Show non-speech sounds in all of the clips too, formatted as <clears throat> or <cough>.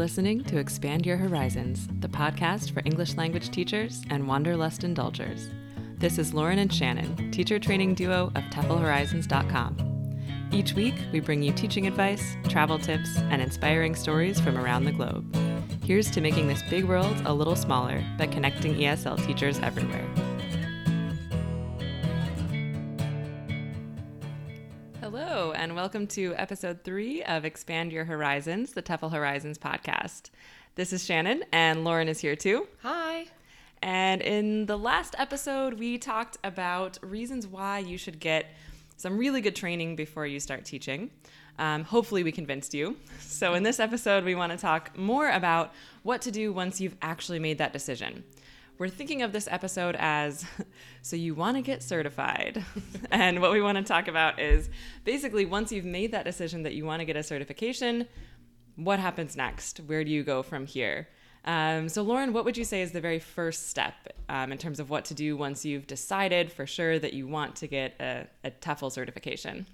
listening to Expand Your Horizons, the podcast for English language teachers and wanderlust indulgers. This is Lauren and Shannon, teacher training duo of TEFLHorizons.com. Each week, we bring you teaching advice, travel tips, and inspiring stories from around the globe. Here's to making this big world a little smaller by connecting ESL teachers everywhere. Welcome to episode three of Expand Your Horizons, the TEFL Horizons podcast. This is Shannon, and Lauren is here too. Hi. And in the last episode, we talked about reasons why you should get some really good training before you start teaching. Um, hopefully, we convinced you. So, in this episode, we want to talk more about what to do once you've actually made that decision. We're thinking of this episode as <laughs> so you want to get certified. <laughs> and what we want to talk about is basically once you've made that decision that you want to get a certification, what happens next? Where do you go from here? Um, so, Lauren, what would you say is the very first step um, in terms of what to do once you've decided for sure that you want to get a, a TEFL certification?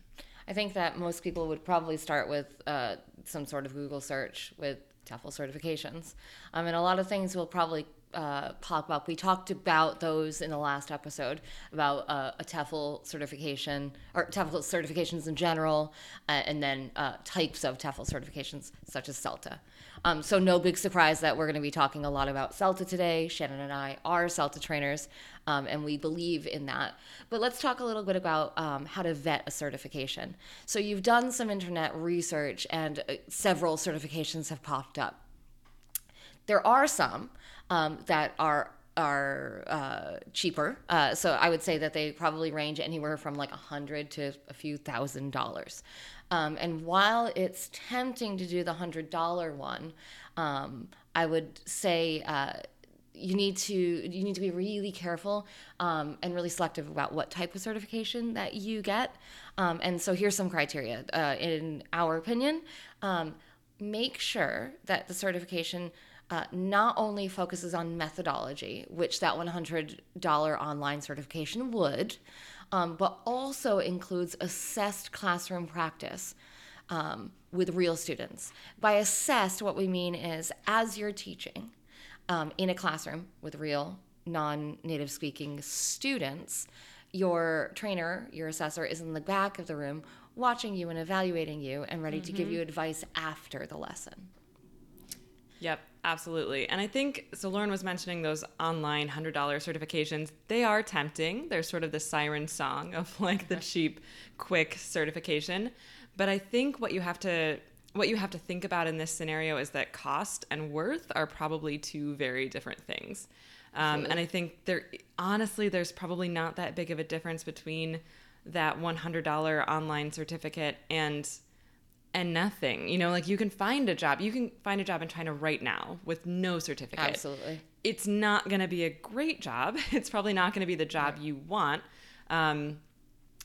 I think that most people would probably start with uh, some sort of Google search with TEFL certifications. Um, and a lot of things will probably uh, pop up. We talked about those in the last episode about uh, a TEFL certification or TEFL certifications in general, uh, and then uh, types of TEFL certifications such as CELTA. Um, so no big surprise that we're going to be talking a lot about CELTA today. Shannon and I are CELTA trainers, um, and we believe in that. But let's talk a little bit about um, how to vet a certification. So you've done some internet research, and uh, several certifications have popped up. There are some um, that are are uh, cheaper. Uh, so I would say that they probably range anywhere from like a hundred to a few thousand dollars. Um, and while it's tempting to do the hundred dollar one, um, I would say uh, you need to you need to be really careful um, and really selective about what type of certification that you get. Um, and so here's some criteria. Uh, in our opinion, um, make sure that the certification uh, not only focuses on methodology, which that $100 online certification would, um, but also includes assessed classroom practice um, with real students. By assessed, what we mean is as you're teaching um, in a classroom with real non native speaking students, your trainer, your assessor, is in the back of the room watching you and evaluating you and ready mm-hmm. to give mm-hmm. you advice after the lesson. Yep, absolutely. And I think so. Lauren was mentioning those online $100 certifications. They are tempting. They're sort of the siren song of like the cheap, quick certification. But I think what you have to what you have to think about in this scenario is that cost and worth are probably two very different things. Um, and I think there, honestly, there's probably not that big of a difference between that $100 online certificate and and nothing. You know, like you can find a job. You can find a job in China right now with no certificate. Absolutely. It's not going to be a great job. <laughs> It's probably not going to be the job you want. Um,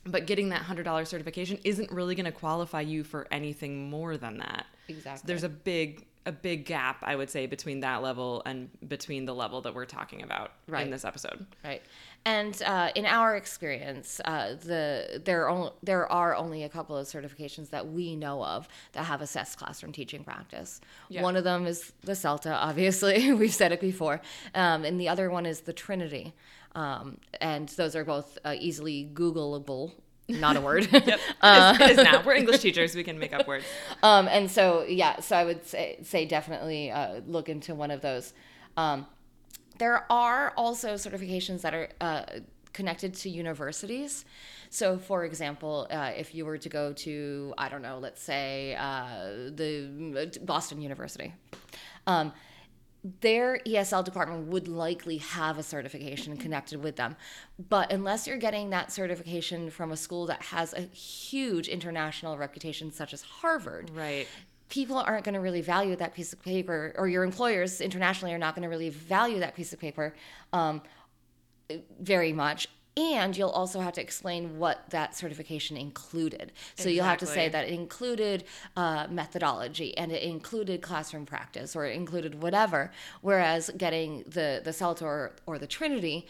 but getting that $100 certification isn't really going to qualify you for anything more than that. Exactly. there's a big a big gap I would say between that level and between the level that we're talking about right. in this episode. Right. And uh, in our experience, uh, the there are there are only a couple of certifications that we know of that have assessed classroom teaching practice. Yeah. One of them is the CELTA, obviously <laughs> we've said it before, um, and the other one is the Trinity. Um, and those are both uh, easily Googleable not a word. <laughs> yep, <laughs> uh, it is, it is now. We're English <laughs> teachers; we can make up words. Um, and so, yeah, so I would say, say definitely uh, look into one of those. Um, there are also certifications that are uh, connected to universities. So, for example, uh, if you were to go to, I don't know, let's say uh, the Boston University, um, their ESL department would likely have a certification connected with them. But unless you're getting that certification from a school that has a huge international reputation, such as Harvard, right people aren't going to really value that piece of paper, or your employers internationally are not going to really value that piece of paper um, very much. And you'll also have to explain what that certification included. So exactly. you'll have to say that it included uh, methodology and it included classroom practice or it included whatever. Whereas getting the the CELTA or, or the Trinity,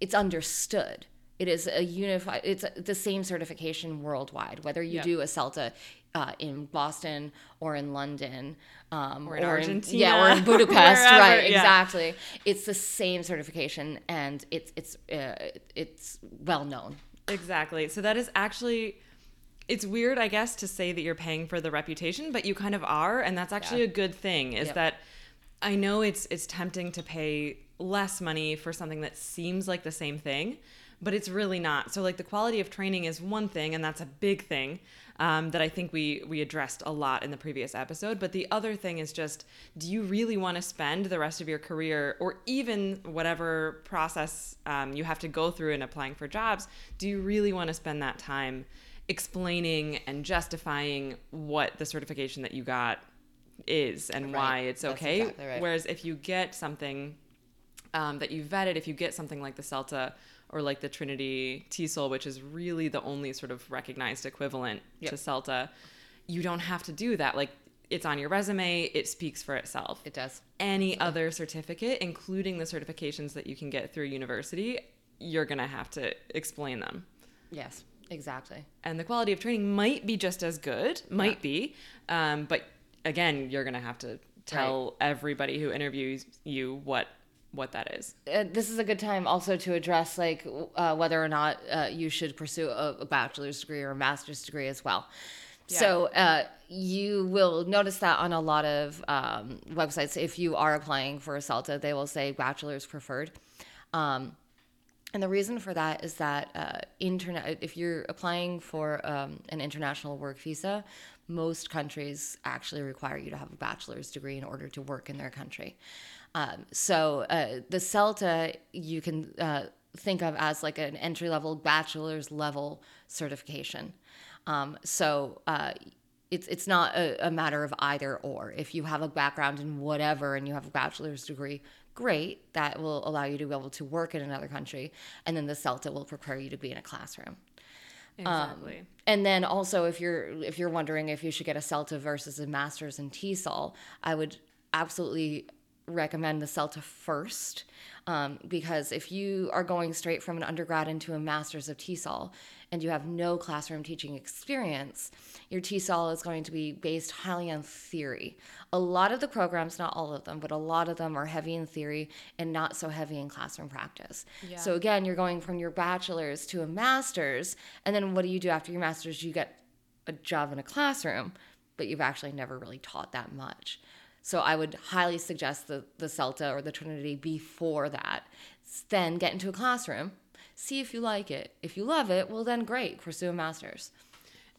it's understood it is a unified it's the same certification worldwide whether you Yep. do a celta uh, in boston or in london um, Or in Argentina, yeah or in <laughs> budapest wherever, right yeah. exactly it's the same certification and it's it's uh, it's well known Exactly. So that is actually it's weird, I guess, to say that you're paying for the reputation, but you kind of are, and that's actually a good thing. Is Yep. that I know it's it's tempting to pay less money for something that seems like the same thing, but it's really not. So like the quality of training is one thing, and that's a big thing um, that I think we we addressed a lot in the previous episode. But the other thing is just, do you really want to spend the rest of your career, or even whatever process um, you have to go through in applying for jobs? Do you really want to spend that time explaining and justifying what the certification that you got is and why it's okay? exactly right. Whereas if you get something um, that you vetted, if you get something like the CELTA or like the Trinity TESOL, which is really the only sort of recognized equivalent Yep. to CELTA, you don't have to do that. Like it's on your resume, it speaks for itself. it does Any other certificate, including the certifications that you can get through university, you're going to have to explain them. yes exactly And the quality of training might be just as good, might Yeah. be, um, but again, you're going to have to tell everybody who interviews you what what that is. uh, this is a good time also to address like uh, whether or not uh, you should pursue a, a bachelor's degree or a master's degree as well. So uh, you will notice that on a lot of um, websites, if you are applying for a CELTA, they will say bachelor's preferred. Um, and the reason for that is that uh, internet, if you're applying for um, an international work visa, most countries actually require you to have a bachelor's degree in order to work in their country. Um, so uh, the CELTA you can uh, think of as like an entry level bachelor's level certification. Um, so uh, it's it's not a, a matter of either or. If you have a background in whatever and you have a bachelor's degree, great. That will allow you to be able to work in another country, and then the CELTA will prepare you to be in a classroom. Exactly. And then also, if you're if you're wondering if you should get a CELTA versus a master's in TESOL, I would absolutely recommend the CELTA first, um, because if you are going straight from an undergrad into a master's of TESOL and you have no classroom teaching experience, your TESOL is going to be based highly on theory. A lot of the programs, not all of them, but a lot of them are heavy in theory and not so heavy in classroom practice. Yeah. So again, you're going from your bachelor's to a master's, and then what do you do after your master's? You get a job in a classroom, but you've actually never really taught that much. So I would highly suggest the, the CELTA or the Trinity before that. Then get into a classroom, see if you like it. If you love it, well then great, pursue a master's.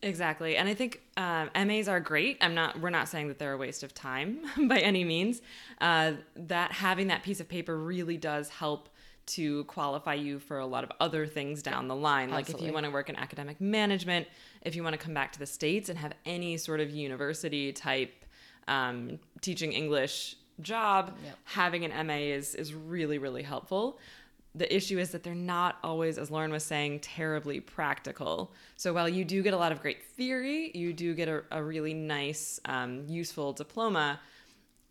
Exactly, and I think um, MAs are great. I'm not. We're not saying that they're a waste of time <laughs> by any means. Uh, that having that piece of paper really does help to qualify you for a lot of other things down the line. Like if you want to work in academic management, if you want to come back to the states and have any sort of university type um, teaching English job, Yep. having an MA is is really really helpful. The issue is that they're not always, as Lauren was saying, terribly practical. So while you do get a lot of great theory, you do get a, a really nice, um, useful diploma.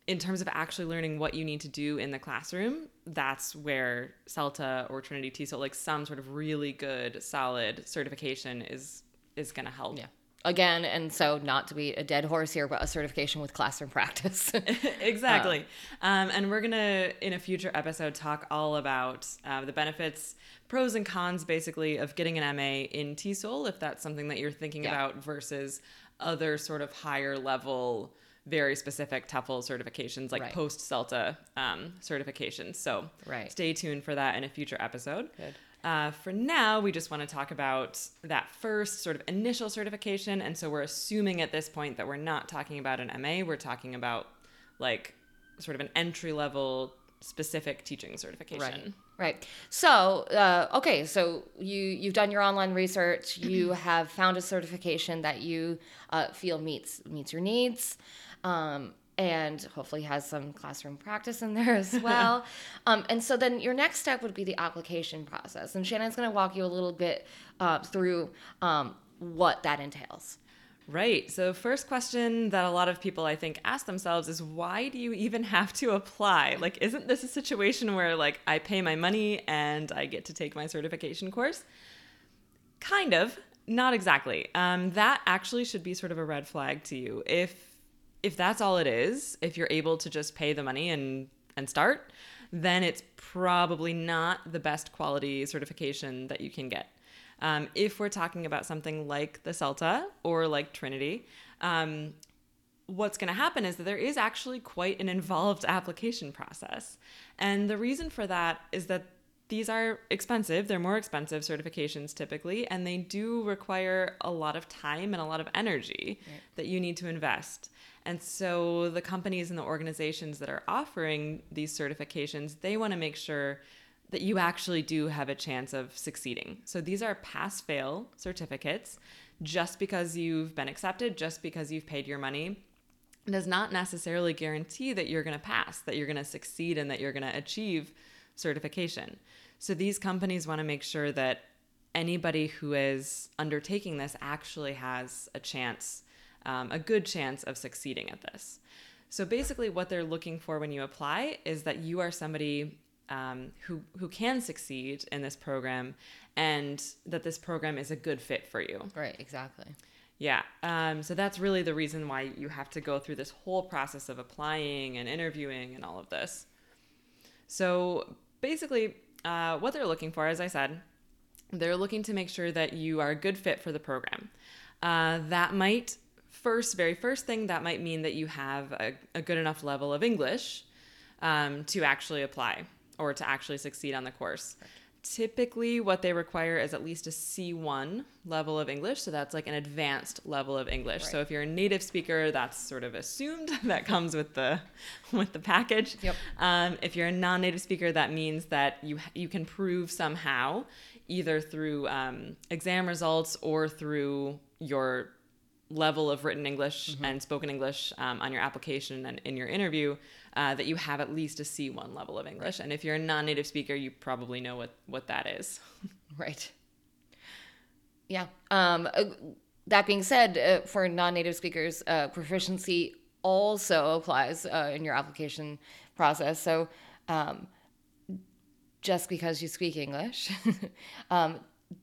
In terms of actually learning what you need to do in the classroom, that's where CELTA or Trinity TESOL, like some sort of really good, solid certification, is is going to help. Yeah. Again, and so not to be a dead horse here, but a certification with classroom practice. <laughs> exactly. um, and we're going to, in a future episode, talk all about uh, the benefits, pros and cons, basically, of getting an MA in TESOL, if that's something that you're thinking Yeah. about, versus other sort of higher level, very specific TEFL certifications, like Right. post CELTA um, certifications. So Right. stay tuned for that in a future episode. Good. Uh, for now, we just want to talk about that first sort of initial certification. And so we're assuming at this point that we're not talking about an MA, we're talking about like sort of an entry level specific teaching certification. Right. Right. So, uh, okay, so you you've done your online research. <clears throat> You have found a certification that you uh, feel meets meets your needs, um, and hopefully has some classroom practice in there as <laughs> well. um, and so then your next step would be the application process. And Shannon's going to walk you a little bit uh, through um, what that entails. Right. So, first question that a lot of people I think ask themselves is why do you even <laughs> have to apply? Like, isn't this a situation where, like, I pay my money and I get to take my certification course? Kind of. Not exactly. Um, that actually should be sort of a red flag to you. If if that's all it is, if you're able to just pay the money and and start, then it's probably not the best quality certification that you can get. Um, if we're talking about something like the CELTA or like Trinity, um, what's going to happen is that there is actually quite an involved <laughs> application process. And the reason for that is that these are expensive. They're more expensive certifications typically, and they do require a lot of time and a lot of energy right. that you need to invest. And so the companies and the organizations that are offering these certifications, they want to make sure that you actually do have a chance of succeeding. So these are pass fail certificates. Just because you've been accepted, just because you've paid your money, does not necessarily guarantee that you're going to pass, that you're going to succeed, and that you're going to achieve certification. So these companies want to make sure that anybody who is undertaking this actually has a chance, um, a good chance of succeeding at this. So basically, what they're looking for when you apply is that you are somebody um, who who can succeed in this program, and that this program is a good fit for you. Right. Exactly. Yeah. Um, so that's really the reason why you have to go through this whole process of applying and interviewing and all of this. So basically, uh, what they're looking for, as I said, they're looking to make sure that you are a good fit for the program. Uh, that might first, very first thing, that might mean that you have a, a good enough level of English um, to actually apply or to actually succeed on the course. Right. Typically, what they require is at least a C1 level of English. So that's like an advanced level of English. Right. So if you're a native speaker, that's sort of assumed <laughs> that comes with the <laughs> with the package. Yep. Um, if you're a non-native speaker, that means that you you can prove somehow, either through um, exam results or through your level of written English mm-hmm. and spoken English um, on your application and in your interview uh, that you have at least a C1 level of English. And if you're a non native speaker, you probably know what, what that is. <laughs> right. Yeah. Um, uh, that being said, uh, for non native speakers, uh, proficiency also applies uh, in your application process. So um, just because you speak English <laughs> um,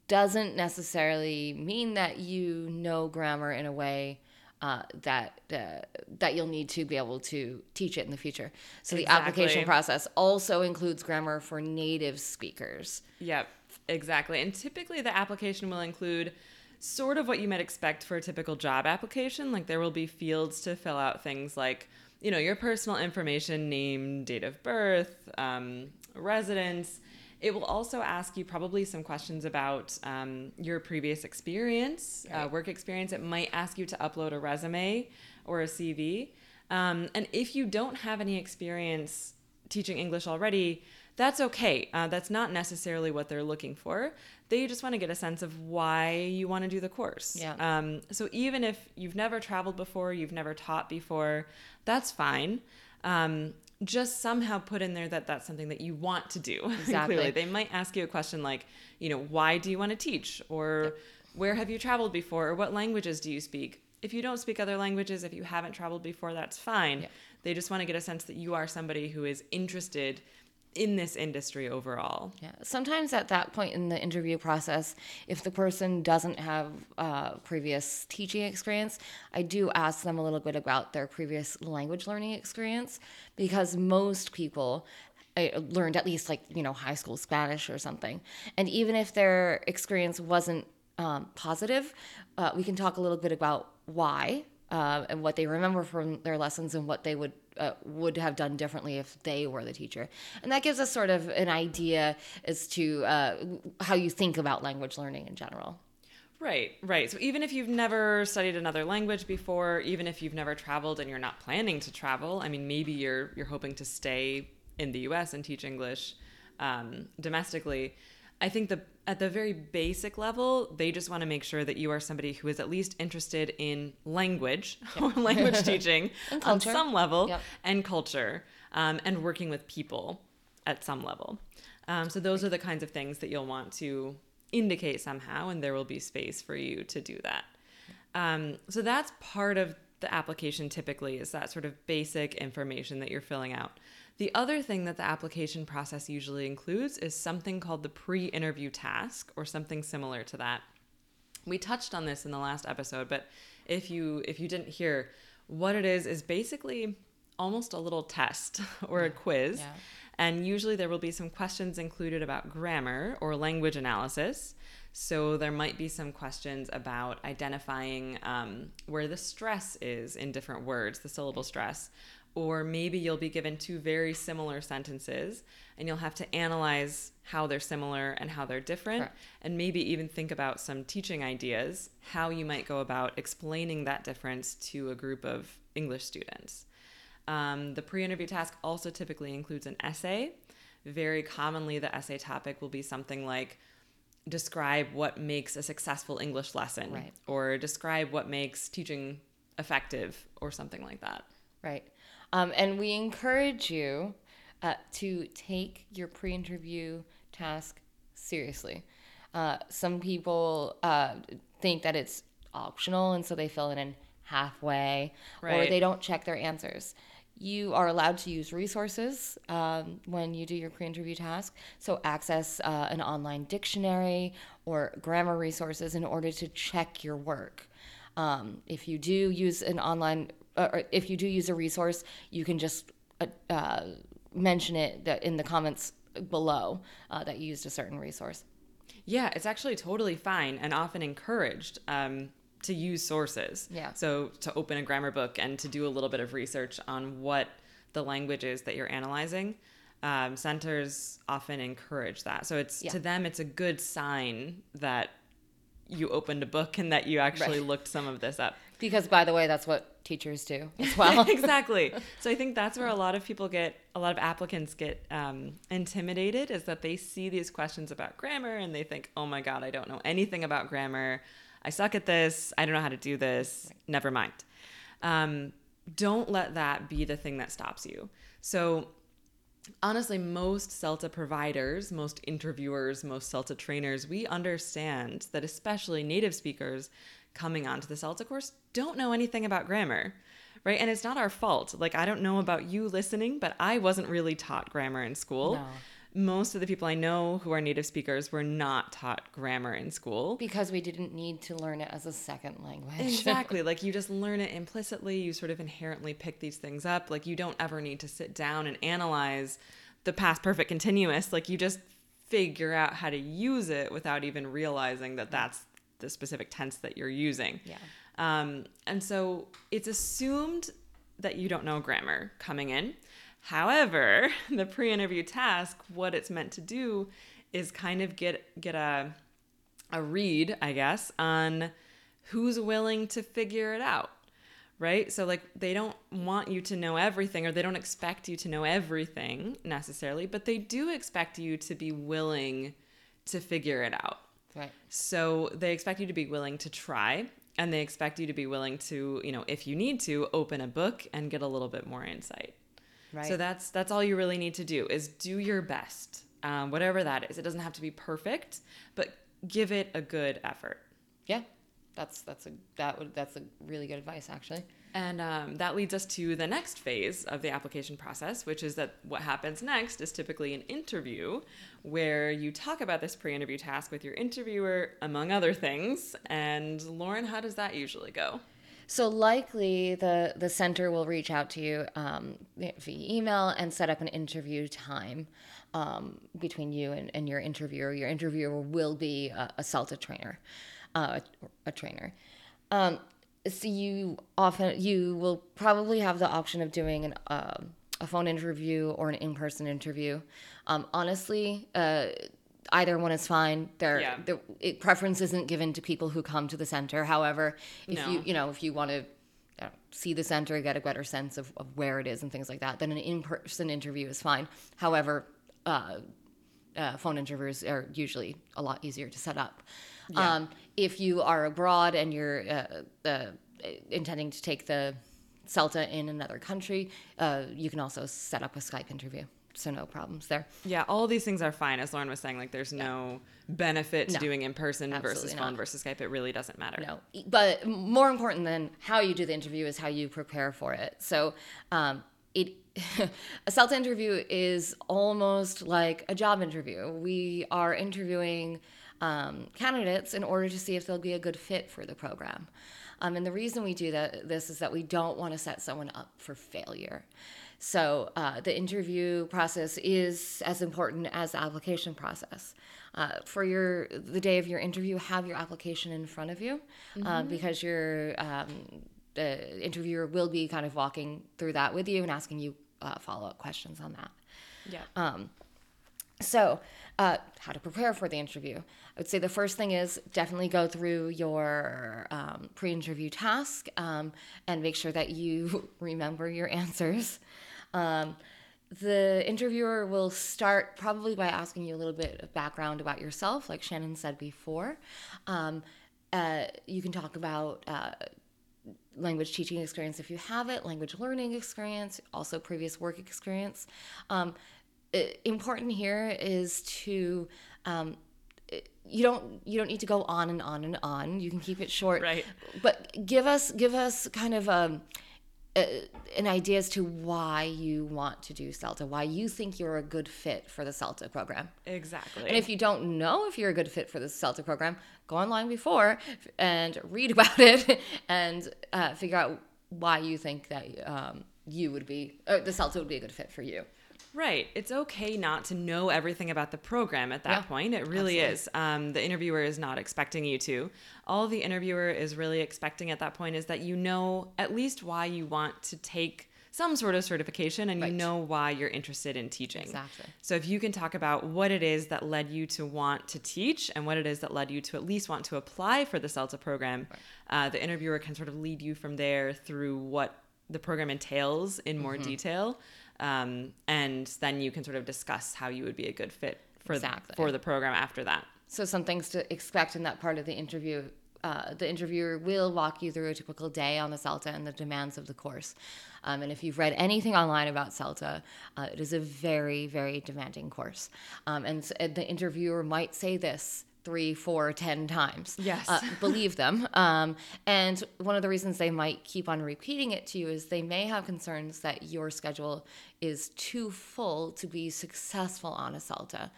doesn't necessarily mean that you know grammar in a way uh, that uh, that you'll need to be able to teach it in the future. So exactly. the application process also includes grammar for native speakers. Yep, exactly. And typically the application will include sort of what you might expect for a typical job application. Like there will be fields to fill out things like you know your personal information, name, date of birth, um, residence it will also ask you probably some questions about um, your previous experience, uh, right. uh, work experience. It might ask you to upload a resume or a CV. Um, and if you don't have any experience teaching English already, that's okay. Uh, that's not necessarily what they're looking for. They just want to get a sense of why you want to do the course. Yeah. Um, so even if you've never traveled before, you've never taught before, that's fine. Um, just somehow put in there that that's something that you want to do. <laughs> Exactly. Clearly, they might ask you a question like, you know, why do you want to teach, or yep. where have you traveled before, or what languages do you speak? If you don't speak other languages, if you haven't traveled before, that's fine. Yep. They just want to get a sense that you are somebody who is interested in this industry overall. Yeah. Sometimes at that point in the interview process, if the person doesn't have uh, previous teaching experience, I do ask them a little bit about their previous language learning experience because most people uh, learned at least like you know high school Spanish or something, and even if their experience wasn't um, positive, uh, we can talk a little bit about why uh, and what they remember from their lessons and what they would uh, would have done differently if they were the teacher. And that gives us sort of an idea as to uh, how you think about language learning in general. Right, right. So even if you've never studied another language before, even if you've never traveled and you're not planning to travel, I mean, maybe you're you're hoping to stay in the U.S. and teach English um, domestically. I think the at the very basic level, they just want to make sure that you are somebody who is at least interested in language <laughs> yep. or language <laughs> teaching on some level yep. and culture um, and working with people at some level. Um, so those are the kinds of things that you'll want to indicate somehow, and there will be space for you to do that. Um, so that's part of the application typically is that sort of basic information that you're filling out. The other thing that the application process usually includes is something called the pre interview task or something similar to that. We touched on this in the last episode, but if you if you didn't hear what it is is basically almost a little test <laughs> or a quiz. Yeah. And usually there will be some questions included about grammar or language analysis. So there might be some questions about identifying um, where the stress is in different words, the syllable stress. Or maybe you'll be given two very similar sentences and you'll have to analyze how they're similar and how they're different. Correct. And maybe even think about some teaching ideas, how you might go about explaining that difference to a group of English students. Um, the pre interview task also typically includes an essay. Very commonly, the essay topic will be something like describe what makes a successful English lesson, Right. or describe what makes teaching effective, or something like that. Right. Um, and we encourage you uh, to take your pre interview task seriously. Uh, some people uh, think that it's optional, and so they fill it in halfway, or they don't check their answers. You are allowed to use resources um, when you do your pre interview task. So, access uh, an online dictionary or grammar resources in order to check your work. Um, if you do use an online, or if you do use a resource, you can just uh, uh, mention it in the comments below uh, that you used a certain resource. Yeah, it's actually totally fine and often encouraged um, to use sources. Yeah. So to open a grammar book and to do a little bit of research on what the language is that you're analyzing. Um, centers often encourage that. So it's Yeah. to them, it's a good sign that you opened a book and that you actually Right. looked some of this up. Because, by the way, that's what teachers do as <laughs> well. exactly. <laughs> So I think that's where a lot of people get, a lot of applicants get um, intimidated is that they see these questions about grammar and they think, oh my God, I don't know anything about grammar. I suck at this. I don't know how to do this. Never mind. Um, don't let that be the thing that stops you. So honestly, most CELTA providers, most interviewers, most CELTA trainers, we understand that especially native speakers coming onto the CELTA course don't know anything about grammar, right? And it's not our fault. Like, I don't know about you listening, but I wasn't really taught grammar in school. No. Most of the people I know who are native speakers were not taught grammar in school. because we didn't need to learn it as a second language. Exactly. <laughs> like you just learn it implicitly. You sort of inherently pick these things up. Like you don't ever need to sit down and analyze the past perfect continuous. Like you just figure out how to use it without even realizing that that's the specific tense that you're using. Yeah. Um, and so it's assumed that you don't know grammar coming in. However, <laughs> the pre-interview task, what it's meant to do is kind of get get a a read, I guess, on who's willing to figure it out. Right? So like they don't want you to know everything or they don't expect you to know everything necessarily, but they do expect you to be willing to figure it out. Right. So they expect you to be willing to try and they expect you to be willing to, you know, if you need to, open a book and get a little bit more insight. Right. So that's that's all you really need to do is do your best, um, whatever that is. It doesn't have to be perfect, but give it a good effort. yeah. That's that's a that would that's a really good advice actually. And um, that leads us to the next phase of the application process, which is that what happens next is typically an interview where you talk about this pre interview task with your interviewer, among other things. And Lauren, how does that usually go? So likely the the center will reach out to you um, via email and set up an interview time um, between you and, and your interviewer. Your interviewer will be a, a CELTA trainer, uh, a, trainer. Um, so you often you will probably have the option of doing an um a phone interview or an in person interview. Um, honestly. Uh, Either one is fine. There, Yeah. there it, preference isn't given to people who come to the center. However, if No. you you know if you want to uh, see the center, get a better sense of, of where it is and things like that, then an in-person interview is fine. However, uh, uh, phone interviews are usually a lot easier to set up. Um, if you are abroad and you're uh, uh, intending to take the CELTA in another country, uh, you can also set up a Skype interview so no problems there. Yeah, all these things are fine. As Lauren was saying, like there's no benefit to No, doing in person versus absolutely phone versus Skype. It really doesn't matter. No, but more important than how you do the interview is how you prepare for it. So, um, it <laughs> a CELTA interview is almost like a job interview. We are interviewing um, candidates in order to see if they'll be a good fit for the program. Um, and the reason we do that this is that we don't want to set someone up for failure. So uh, the interview process is as important as the application process. Uh, for your the day of your interview, have your application in front of you uh, because your um, the interviewer will be kind of walking through that with you and asking you uh, follow up questions on that. Yeah. So, uh, how to prepare for the interview? I would say the first thing is definitely go through your um, pre interview task um, and make sure that you <laughs> remember your answers. Um, the interviewer will start probably by asking you a little bit of background about yourself, like Shannon said before. Um, uh, you can talk about uh, language teaching experience if you have it, language learning experience, also previous work experience. Um, important here is to um, you don't you don't need to go on and on and on. You can keep it short, Right. But give us give us kind of um, uh, an idea as to why you want to do CELTA, why you think you're a good fit for the CELTA program. Exactly. And if you don't know if you're a good fit for the CELTA program, go online before and read <laughs> about it and uh, figure out why you think that um, you would be, or the CELTA would be a good fit for you. Right. It's okay not to know everything about the program at that Yeah, point. It really absolutely. is. Um, the interviewer is not expecting you to. All the interviewer is really expecting at that point is that you know at least why you want to take some sort of certification and Right. you know why you're interested in teaching. Exactly. So if you can talk about what it is that led you to want to teach and what it is that led you to at least want to apply for the CELTA program, uh, the interviewer can sort of lead you from there through what the program entails in more Mm-hmm. detail. Um, and then you can sort of discuss how you would be a good fit for, Exactly. for the program after that. So some things to expect in that part of the interview. Uh, the interviewer will walk you through a typical day on the CELTA and the demands of the course. Um, and if you've read anything online about CELTA, uh, it is a very, very demanding course. Um, and, s- and the interviewer might say this three, four, ten times. Yes. Uh, believe them. Um, and one of the reasons they might keep on repeating it to you is they may have concerns that your schedule is too full to be successful on a CELTA.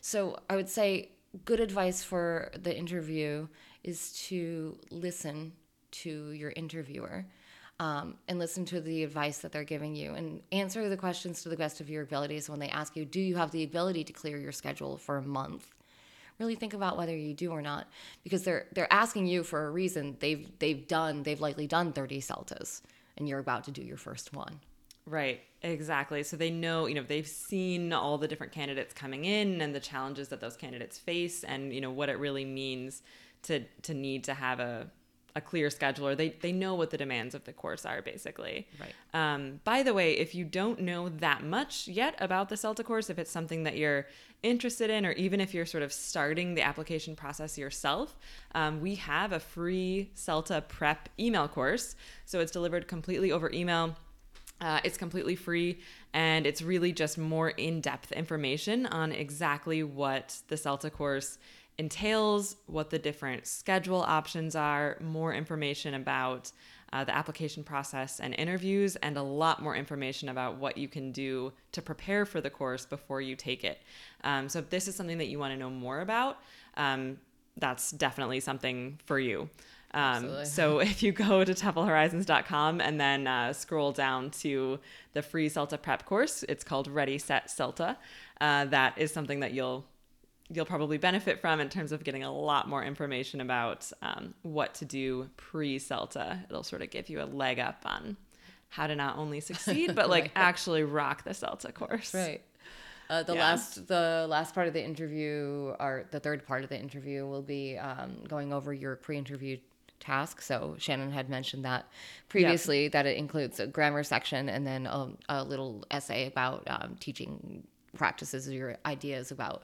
So I would say good advice for the interview is to listen to your interviewer. Um, and listen to the advice that they're giving you and answer the questions to the best of your abilities when they ask you, Do you have the ability to clear your schedule for a month? Really think about whether you do or not because they're they're asking you for a reason they've they've done they've likely done 30 celtas and you're about to do your first one Right, exactly. So they know, you know, they've seen all the different candidates coming in and the challenges that those candidates face and, you know, what it really means to to need to have a a clear schedule or they, they know what the demands of the course are basically. Right. Um, by the way, if you don't know that much yet about the CELTA course, if it's something that you're interested in, or even if you're sort of starting the application process yourself, um, we have a free CELTA prep email course. So it's delivered completely over email. Uh, it's completely free and it's really just more in depth information on exactly what the CELTA course entails, what the different schedule options are, more information about uh, the application process and interviews, and a lot more information about what you can do to prepare for the course before you take it. Um, so, if this is something that you want to know more about, um, that's definitely something for you. Um, so <laughs> if you go to TEFLHorizons.com and then uh, scroll down to the free CELTA prep course, it's called Ready Set CELTA. Uh, that is something that you'll you'll probably benefit from in terms of getting a lot more information about um, what to do pre CELTA. It'll sort of give you a leg up on how to not only succeed but <laughs> like Right. actually rock the CELTA course. Right. Uh, the Yeah. last the last part of the interview or the third part of the interview will be um, going over your pre-interview task so shannon had mentioned that previously that it includes a grammar section and then a, a little essay about um, teaching practices or your ideas about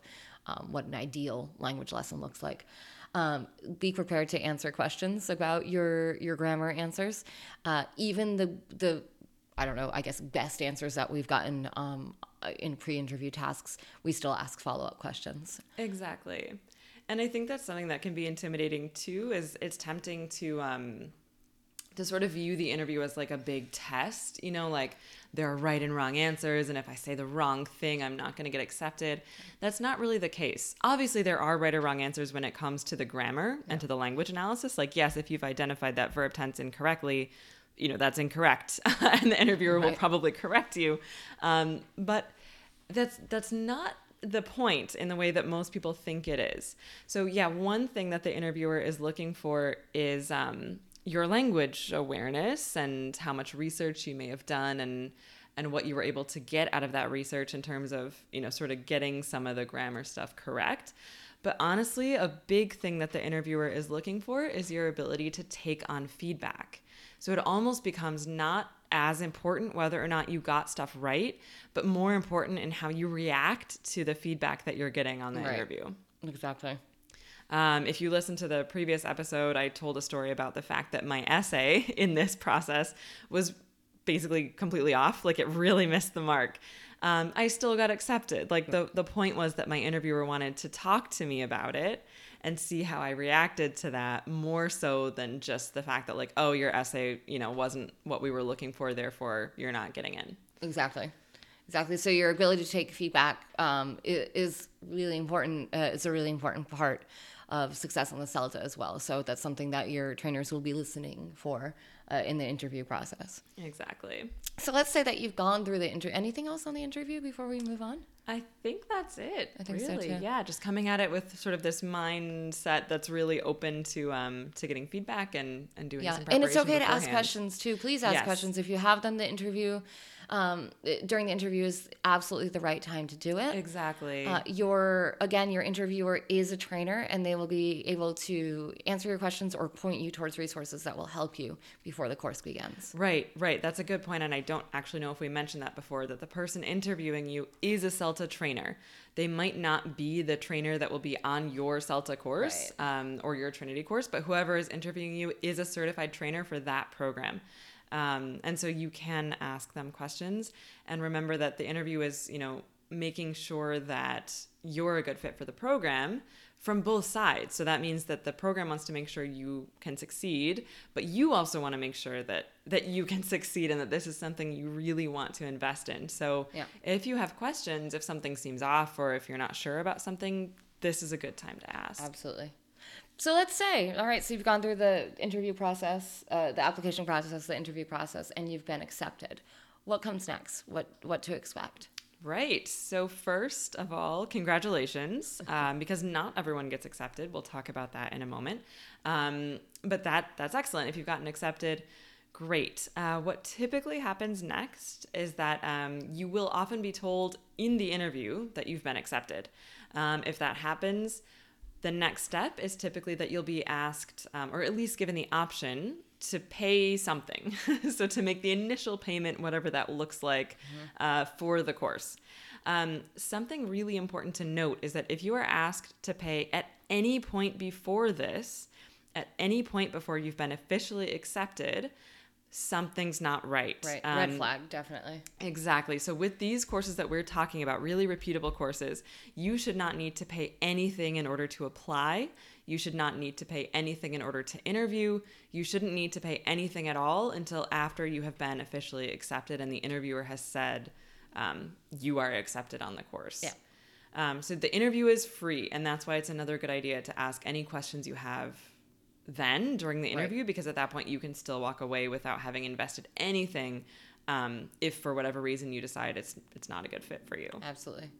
um, what an ideal language lesson looks like um, be prepared to answer questions about your your grammar answers uh, even the the I don't know, I guess best answers that we've gotten um, in pre-interview tasks, we still ask follow-up questions. Exactly. And I think that's something that can be intimidating too. Is it's tempting to um, to sort of view the interview as like a big test. You know, like there are right and wrong answers, and if I say the wrong thing, I'm not going to get accepted. That's not really the case. Obviously, there are right or wrong answers when it comes to the grammar yeah. and to the language analysis. Like, yes, if you've identified that verb tense incorrectly, you know that's incorrect, <laughs> and the interviewer right. will probably correct you. Um, but that's that's not the point in the way that most people think it is. So, yeah, one thing that the interviewer is looking for is um, your language awareness and how much research you may have done and and what you were able to get out of that research in terms of, you know, sort of getting some of the grammar stuff correct. But honestly, a big thing that the interviewer is looking for is your ability to take on feedback. So it almost becomes not as important whether or not you got stuff right, but more important in how you react to the feedback that you're getting on the right. interview. Exactly. Um, if you listen to the previous episode, I told a story about the fact that my essay <laughs> in this process was basically completely off. Like it really missed the mark. Um, I still got accepted. Like the, the point was that my interviewer wanted to talk to me about it and see how I reacted to that more so than just the fact that like, oh, your essay, you know, wasn't what we were looking for, therefore you're not getting in. Exactly. Exactly. So your ability to take feedback um, is really important. Uh, it's a really important part of success on the CELTA as well. So that's something that your trainers will be listening for uh, in the interview process. Exactly. So let's say that you've gone through the interview. Anything else on the interview before we move on? I think that's it. I think really. so too. Yeah, just coming at it with sort of this mindset that's really open to um to getting feedback and and doing yeah. and it's okay beforehand. to ask questions too. Please ask yes. questions if you have done the interview um, during the interview is absolutely the right time to do it. Exactly. Uh, your again, your interviewer is a trainer, and they will be able to answer your questions or point you towards resources that will help you before the course begins. Right, right. That's a good point, and I don't actually know if we mentioned that before. That the person interviewing you is a CELTA trainer. They might not be the trainer that will be on your CELTA course right. um, or your Trinity course, but whoever is interviewing you is a certified trainer for that program. Um, and so you can ask them questions and remember that the interview is, you know, making sure that you're a good fit for the program from both sides. So that means that the program wants to make sure you can succeed, but you also want to make sure that that you can <laughs> succeed and that this is something you really want to invest in. So yeah. if you have questions, if something seems off or if you're not sure about something, this is a good time to ask. Absolutely. So let's say, all right, so you've gone through the interview process, uh, the application process, the interview process, and you've been accepted. What comes next? What what to expect? Right. So first of all, congratulations, <laughs> um, because not everyone gets accepted. We'll talk about that in a moment. Um, but that that's excellent. If you've gotten accepted, great. Uh, what typically happens next is that um, you will often be told in the interview that you've been accepted. Um, if that happens, the next step is typically that you'll be asked, um, or at least given the option, to pay something. <laughs> so to make the initial payment, whatever that looks like, mm-hmm. uh, for the course. Um, something really important to note is that if you are asked to pay at any point before this, at any point before you've been officially accepted, something's not right. Right. Um, Red flag, definitely. Exactly. So, with these courses that we're talking about, really repeatable courses, you should not need to pay anything in order to apply. You should not need to pay anything in order to interview. You shouldn't need to pay anything at all until after you have been officially accepted and the interviewer has said um, you are accepted on the course. Yeah. Um, so, the interview is free, and that's why it's another good idea to ask any questions you have then during the interview right. because at that point you can still walk away without having invested anything um, if for whatever reason you decide it's it's not a good fit for you. Absolutely.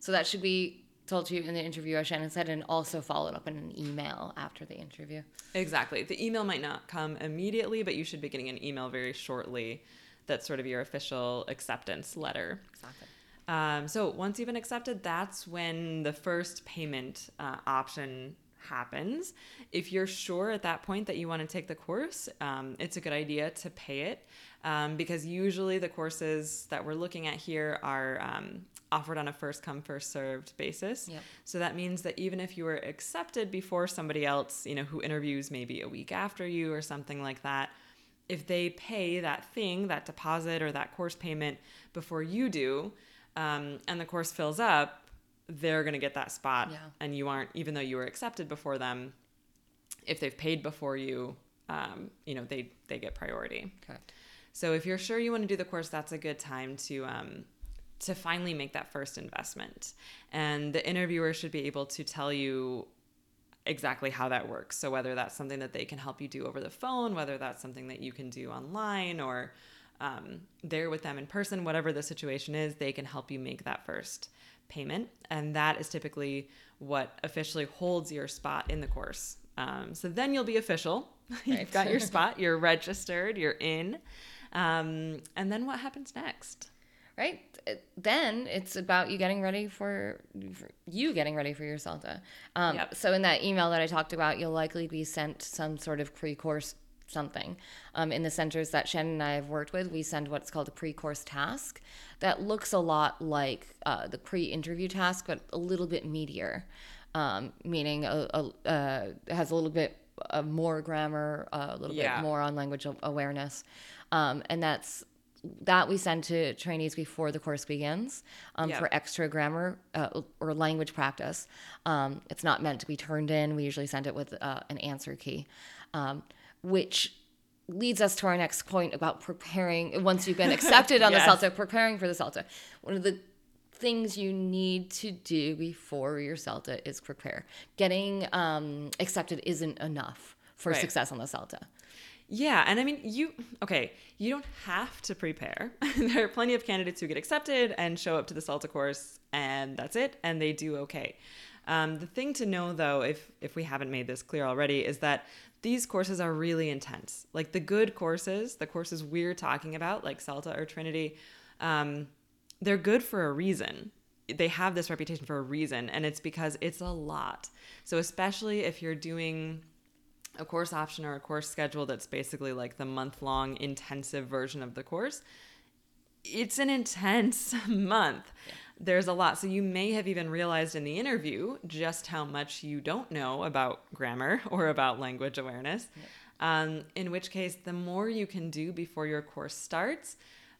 So that should be told to you in the interview, as Shannon said, and also followed up in an email after the interview. Exactly. The email might not come immediately, but you should be getting an email very shortly that's sort of your official acceptance letter. Exactly. Um, so once you've been accepted, that's when the first payment uh, option happens. If you're sure at that point that you want to take the course, um, it's a good idea to pay it um, because usually the courses that we're looking at here are um, offered on a first come first served basis. Yep. So that means that even if you were accepted before somebody else, you know, who interviews maybe a week after you or something like that, if they pay that thing, that deposit or that course payment before you do, um, and the course fills up, they're going to get that spot. Yeah. And you aren't, even though you were accepted before them, if they've paid before you, um, you know, they, they get priority. Correct. So if you're sure you want to do the course, that's a good time to um, to finally make that first investment. And the interviewer should be able to tell you exactly how that works. So whether that's something that they can help you do over the phone, whether that's something that you can do online or um, there with them in person, whatever the situation is, they can help you make that first payment. And that is typically what officially holds your spot in the course. Um, so then you'll be official. <laughs> You've got your <laughs> spot, you're registered, you're in. Um, and then what happens next? right? Then it's about you getting ready for, for you getting ready for your CELTA. Um, Yep. So in that email that I talked about, you'll likely be sent some sort of pre-course something. Um, in the centers that Shannon and I have worked with, we send what's called a pre-course task that looks a lot like uh, the pre-interview task, but a little bit meatier, um, meaning a, a, uh, has a little bit uh, more grammar, uh, a little Yeah. bit more on language awareness, um, and that's that we send to trainees before the course begins um, Yeah. for extra grammar uh, or language practice. Um, it's not meant to be turned in. We usually send it with uh, an answer key, um, which leads us to our next point about preparing. Once you've been <laughs> accepted on Yes. the CELTA, preparing for the CELTA. One of the things you need to do before your CELTA is prepare. Getting um, accepted isn't enough for Right. success on the CELTA. Yeah, and I mean, you okay, you don't have to prepare. <laughs> there are plenty of candidates who get accepted and show up to the CELTA course, and that's it, and they do okay. Um, the thing to know, though, if if we haven't made this clear already, is that these courses are really intense. Like the good courses, the courses we're talking about, like CELTA or Trinity, um, they're good for a reason. They have this reputation for a reason, and it's because it's a lot. So especially if you're doing a course option or a course schedule that's basically like the month long intensive version of the course, it's an intense <laughs> month. There's a lot. So you may have even realized in the interview just how much you don't know about grammar <laughs> or about language awareness. Um, in which case, the more you can do before your course starts,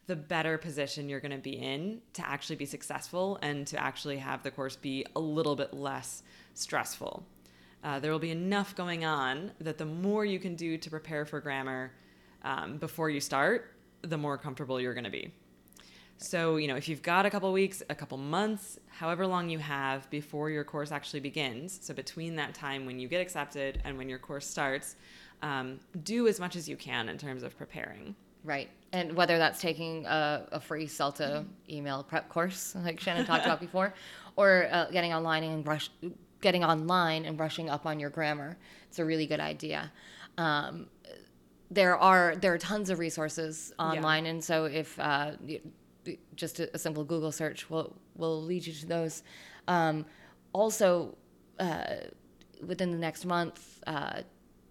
the better position you're going to be in to actually be successful and to actually have the course be a little bit less stressful. Uh, there will be enough going on that the more you can do to prepare for grammar um, before you start, the more comfortable you're going to be. So, you know, if you've got a couple weeks, a couple months, however long you have before your course actually begins, so between that time when you get accepted and when your course starts, um, do as much as you can in terms of preparing. Right. And whether that's taking a, a free CELTA email prep course, like Shannon talked about <laughs> before, or uh, getting online and brush, getting online and brushing up on your grammar, it's a really good idea. Um, there are there are tons of resources online, and so if uh, just a, a simple Google search will will lead you to those. Um, also, uh, within the next month, uh,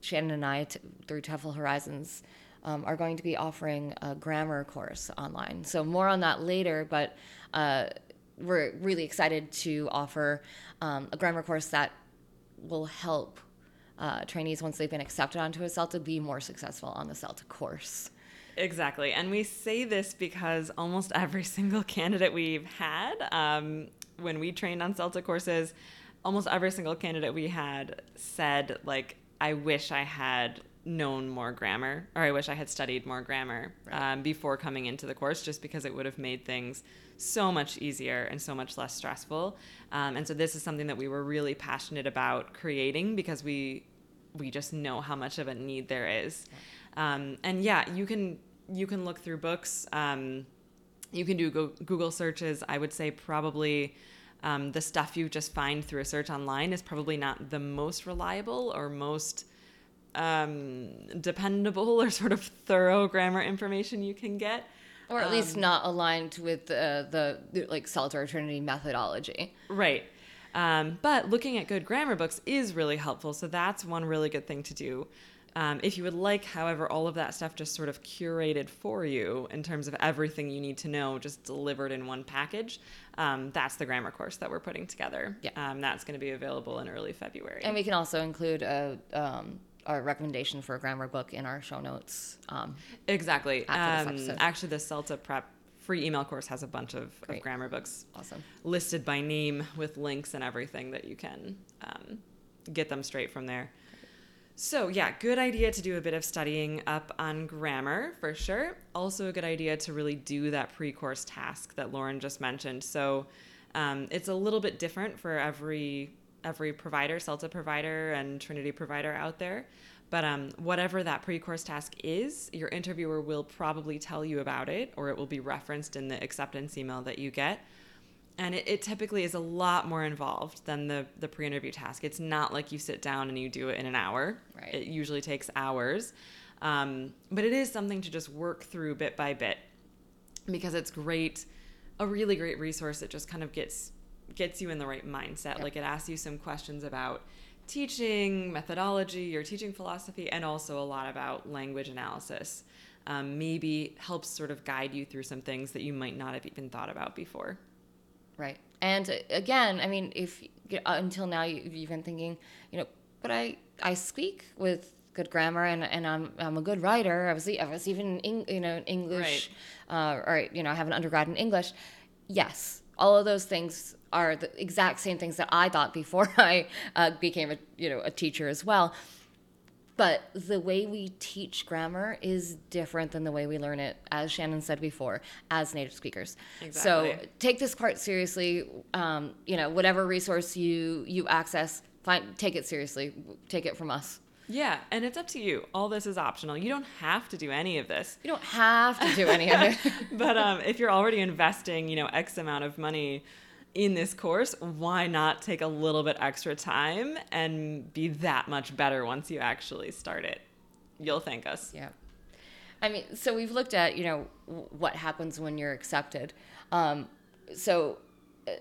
Shannon and I, t- through TEFL Horizons, um, are going to be offering a grammar course online. So more on that later, but uh, we're really excited to offer um, a grammar course that will help uh, trainees once they've been accepted onto a CELTA be more successful on the CELTA course. Exactly. And we say this because almost <laughs> every single candidate we've had, um, when we trained on CELTA courses, almost every single candidate we had said, like, I wish I had known more grammar or I wish I had studied more grammar um, before coming into the course just because it would have made things so much easier and so much less stressful. Um, and so this is something that we were really passionate about creating because we we just know how much of a need there is. Um, and yeah, you can you can look through books. Um, you can do Google searches. I would say probably um, the stuff you just find through a search online is probably not the most reliable or most um, dependable or sort of thorough grammar information you can get. Or at least not aligned with uh, the, the like or Trinity methodology. Right. Um, but looking at good grammar books is really helpful. So that's one really good thing to do. Um, if you would like, however, all of that stuff just sort of curated for you in terms of everything you need to know, just delivered in one package, um, that's the grammar course that we're putting together. Yeah. Um, that's going to be available in early February. And we can also include a, um, a recommendation for a grammar book in our show notes. Um, Exactly. This Um, actually, the CELTA Prep free email course has a bunch of, of grammar books awesome. listed by name with links and everything that you can um, get them straight from there. So, yeah, good idea to do a bit of studying up on grammar for sure. Also, a good idea to really do that pre course task that Lauren just mentioned. So, um, it's a little bit different for every every provider, CELTA provider and Trinity provider out there. But um, whatever that pre course task is, your interviewer will probably tell you about it or it will be referenced in the acceptance email that you get and it, it typically is a lot more involved than the the pre-interview task. It's not like you sit down and you do it in an hour. Right. it usually takes hours. Um, but it is something to just work through bit by bit because it's great a really great resource that just kind of gets gets you in the right mindset. Yep. like it asks you some questions about teaching methodology your teaching philosophy and also a lot about language analysis. Um, maybe helps sort of guide you through some things that you might not have even thought about before Right. And uh, again, I mean, if uh, until now you, you've been thinking, you know, but I I speak with good grammar and, and I'm I'm a good writer. I was I was even in, you know English, uh, or you know I have an undergrad in English. Yes, all of those things are the exact same things that I thought before <laughs> I uh, became a you know a teacher as well. But the way we teach grammar is different than the way we learn it, as Shannon said before, as native speakers. Exactly. So take this part seriously. Um, you know, whatever resource you you access, find take it seriously. Take it from us. Yeah, and it's up to you. All this is optional. You don't have to do any of this. You don't have to do any of it. <laughs> But um, if you're already investing, you know, X amount of money in this course, why not take a little bit extra time and be that much better once you actually start it? You'll thank us. Yeah. I mean, so we've looked at, you know, what happens when you're accepted. Um, so uh,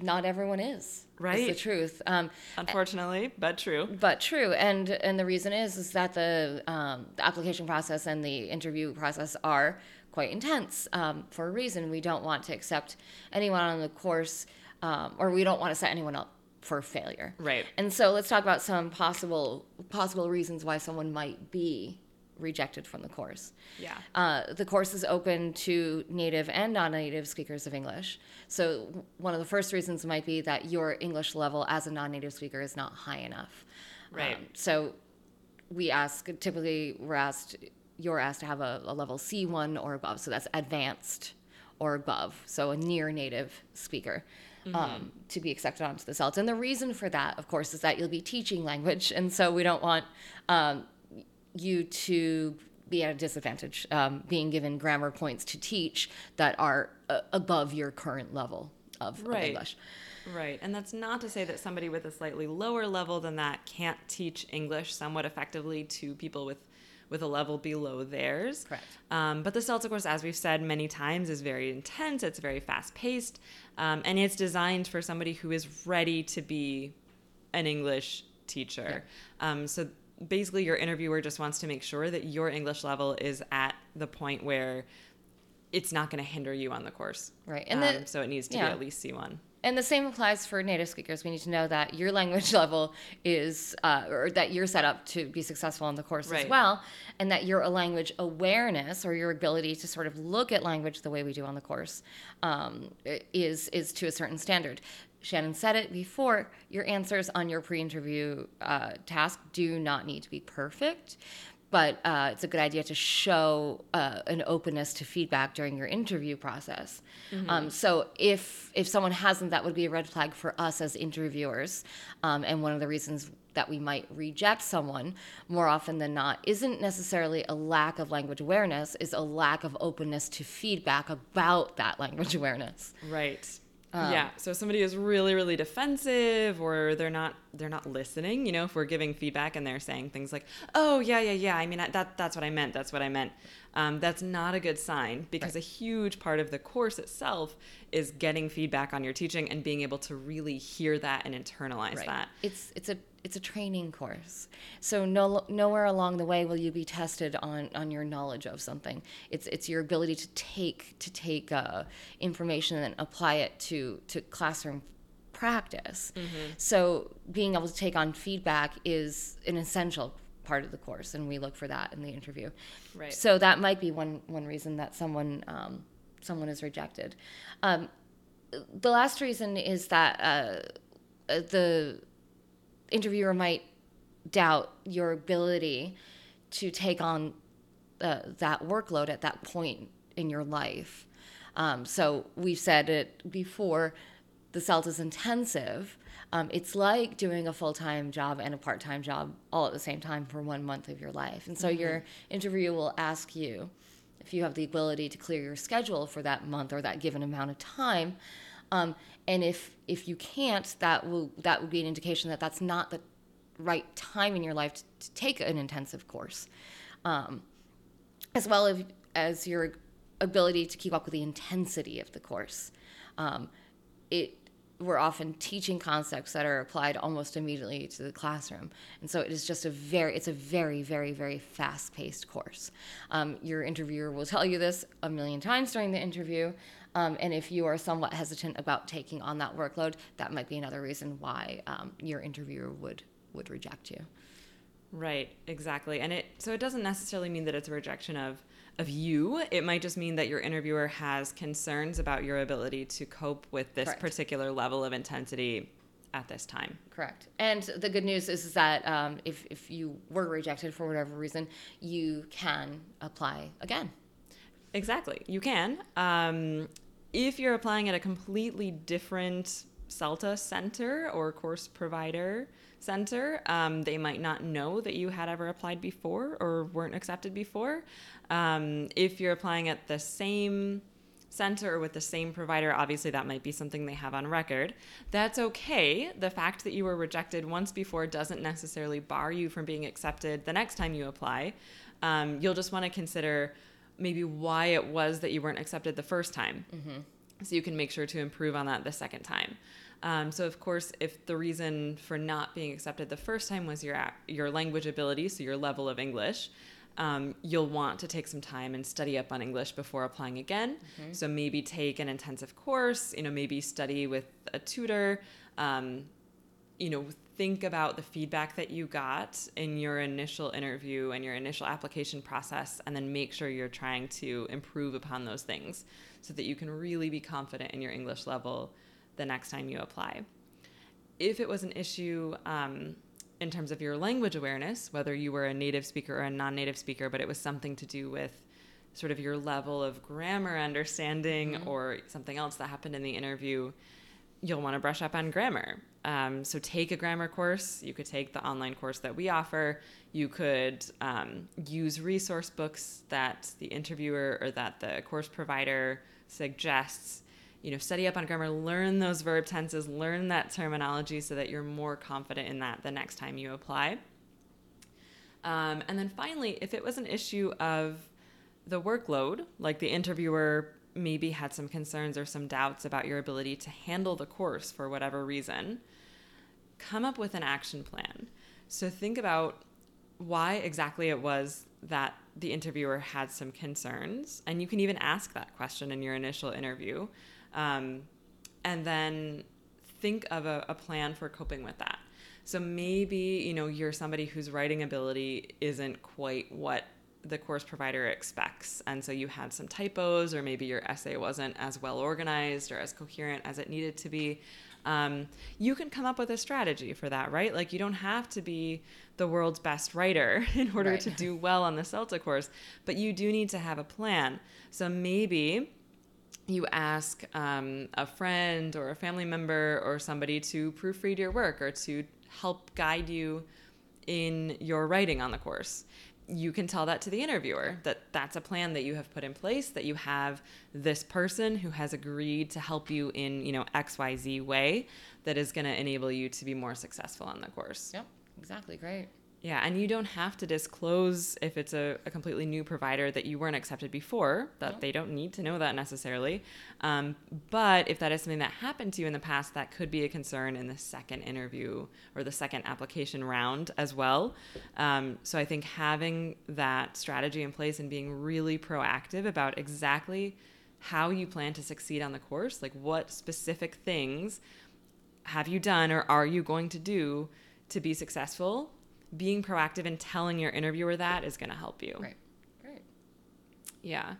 not everyone is. Is Right. the truth. Um, Unfortunately, but true. but true and and the reason is is that the um, the application process and the interview process are quite intense um, for a reason we don't want to accept anyone on the course um, or we don't want to set anyone up for failure Right. and so let's talk about some possible possible reasons why someone might be rejected from the course Yeah. uh, the course is open to native and non-native speakers of English. So one of the first reasons might be that your English level as a non-native speaker is not high enough. Right. Um, so we ask typically we're asked you're asked to have a, a level C1 or above. So that's advanced or above. So a near native speaker. Um, to be accepted onto the CELT. And the reason for that, of course, is that you'll be teaching language. And so we don't want um, you to be at a disadvantage um, being given grammar points to teach that are uh, above your current level of, of English. Right. And that's not to say that somebody with a slightly lower level than that can't teach English somewhat effectively to people with with a level below theirs. Correct. Um, but the CELTA course, as we've said many times, is very intense. It's very fast paced, um, and it's designed for somebody who is ready to be an English teacher. Um, so basically, your interviewer just wants to make sure that your English level is at the point where it's not going to hinder you on the course. Right. And um, the- so it needs to yeah. be at least C1. And the same applies for native speakers. We need to know that your <laughs> language level is, uh, or that you're set up to be successful in the course as well, and that your language awareness or your ability to sort of look at language the way we do on the course um, is is to a certain standard. Shannon said it before. Your answers on your pre-interview uh, task do not need to be perfect, but uh, it's a good idea to show uh, an openness to feedback during your interview process. Um, so if if someone hasn't, that would be a red flag for us as interviewers, um, and one of the reasons that we might reject someone more often than not isn't necessarily a lack of language awareness, is a lack of openness to feedback about that language <laughs> awareness. Right. Um, yeah. So somebody is really, really defensive, or they're not, they're not listening. You know, if we're giving feedback and they're saying things like, "Oh, yeah, yeah, yeah. I mean, that that's what I meant. That's what I meant." Um, that's not a good sign because a huge part of the course itself is getting feedback on your teaching and being able to really hear that and internalize that. It's it's a it's a training course. So no nowhere along the way will you be tested on on your knowledge of something. It's it's your ability to take to take uh, information and apply it to to classroom practice. So being able to take on feedback is an essential part of the course, and we look for that in the interview. Right. So that might be one one reason that someone um, someone is rejected. Um, the last reason is that uh, uh, the interviewer might doubt your ability to take on uh, that workload at that point in your life. Um, so we've said it before the CELT is intensive. Um, it's like doing a full time job and a part time job all at the same time for one month of your life. And so mm-hmm. your interview will ask you if you have the ability to clear your schedule for that month or that given amount of time. Um, and if if you can't, that will that would be an indication that that's not the right time in your life to, to take an intensive course, um, as well as, as your ability to keep up with the intensity of the course. Um, it we're often teaching concepts that are applied almost immediately to the classroom. And so it is just a very it's a very very very fast paced course. Um, your interviewer will tell you this a million times during the interview. Um, and if you are somewhat hesitant about taking on that workload that might be another reason why um, your interviewer would would reject you. Right exactly. And it so it doesn't necessarily mean that it's a rejection of of you. It might just mean that your interviewer has concerns about your ability to cope with this Correct. particular level of intensity at this time. Correct. And the good news is, is that um, if, if you were rejected for whatever reason, you can apply again. Exactly. You can. Um, if you're applying at a completely different CELTA center or course provider, center. Um, they might not know that you had ever applied before or weren't accepted before. Um, if you're applying at the same center or with the same provider, obviously that might be something they have on record. That's okay. The fact that you were rejected once before doesn't necessarily bar you from being accepted the next time you apply. Um, you'll just want to consider maybe why it was that you weren't accepted the first time. Mm-hmm. So you can make sure to improve on that the second time. Um, so of course, if the reason for not being accepted the first time was your your language ability, so your level of English, um, you'll want to take some time and study up on English before applying again. Mm-hmm. So maybe take an intensive course. You know, maybe study with a tutor. Um, you know, think about the feedback that you got in your initial interview and your initial application process, and then make sure you're trying to improve upon those things so that you can really be confident in your English level the next time you apply. If it was an issue um, in terms of your language awareness, whether you were a native speaker or a non native speaker, but it was something to do with sort of your level of grammar understanding mm-hmm. or something else that happened in the interview, you'll want to brush up on grammar. Um, so take a grammar course. You could take the online course that we offer. You could um, use resource books that the interviewer or that the course provider suggests you know, study up on grammar, learn those verb tenses, learn that terminology so that you're more confident in that the next time you apply. Um, and then finally, if it was an issue of the workload, like the interviewer maybe had some concerns or some doubts about your ability to handle the course for whatever reason, come up with an action plan. So think about why exactly it was that the interviewer had some concerns. And you can even ask that question in your initial interview. Um, and then think of a, a plan for coping with that. So maybe, you know, you're somebody whose writing ability isn't quite what the course provider expects. And so you had some typos, or maybe your essay wasn't as well organized or as coherent as it needed to be. Um, you can come up with a strategy for that, right? Like you don't have to be the world's best writer <laughs> in order right. to do well on the CELTA course, but you do need to have a plan. So maybe you ask um, a friend or a family member or somebody to proofread your work or to help guide you in your writing on the course you can tell that to the interviewer that that's a plan that you have put in place that you have this person who has agreed to help you in you know xyz way that is going to enable you to be more successful on the course. Yep exactly great yeah, and you don't have to disclose if it's a, a completely new provider that you weren't accepted before. That they don't need to know that necessarily. Um, but if that is something that happened to you in the past, that could be a concern in the second interview or the second application round as well. Um, so I think having that strategy in place and being really proactive about exactly how you plan to succeed on the course, like what specific things have you done or are you going to do to be successful being proactive and telling your interviewer that is going to help you. Right. Right. Yeah.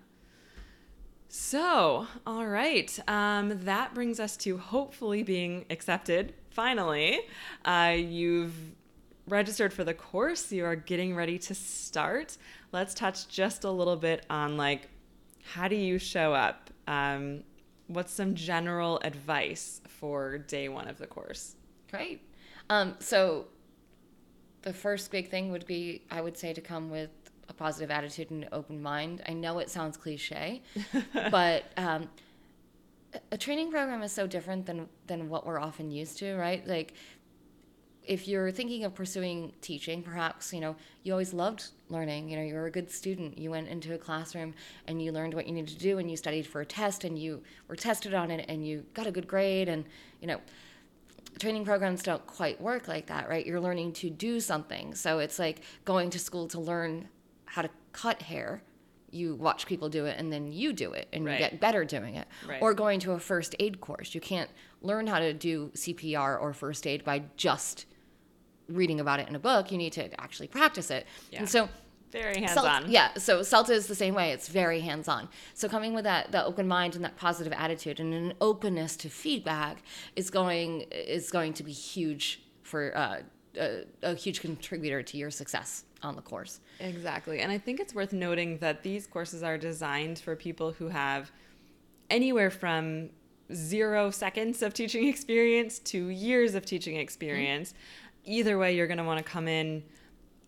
So, all right. Um, that brings us to hopefully being accepted. Finally, uh, you've registered for the course. You are getting ready to start. Let's touch just a little bit on like how do you show up? Um, what's some general advice for day one of the course? Great. Um, so the first big thing would be I would say to come with a positive attitude and an open mind. I know it sounds cliche, <laughs> but um, a training program is so different than than what we're often used to, right? Like if you're thinking of pursuing teaching, perhaps, you know, you always loved learning. You know, you were a good student. You went into a classroom and you learned what you needed to do and you studied for a test and you were tested on it and you got a good grade. And, you know, training programs don't quite work like that, right? You're learning to do something. So it's like going to school to learn how to cut hair. You watch people do it and then you do it and Right. you get better doing it. Right. Or going to a first aid course. You can't learn how to do CPR or first aid by just reading about it in a book. You need to actually practice it. Yeah. And so Very hands Celt- on. yeah, so CELTA is the same way. It's very hands on. So coming with that, that open mind and that positive attitude and an openness to feedback is going is going to be huge for uh, a, a huge contributor to your success on the course. Exactly. And I think it's worth noting that these courses are designed for people who have anywhere from zero seconds of teaching experience to years of teaching experience. Either way, you're going to want to come in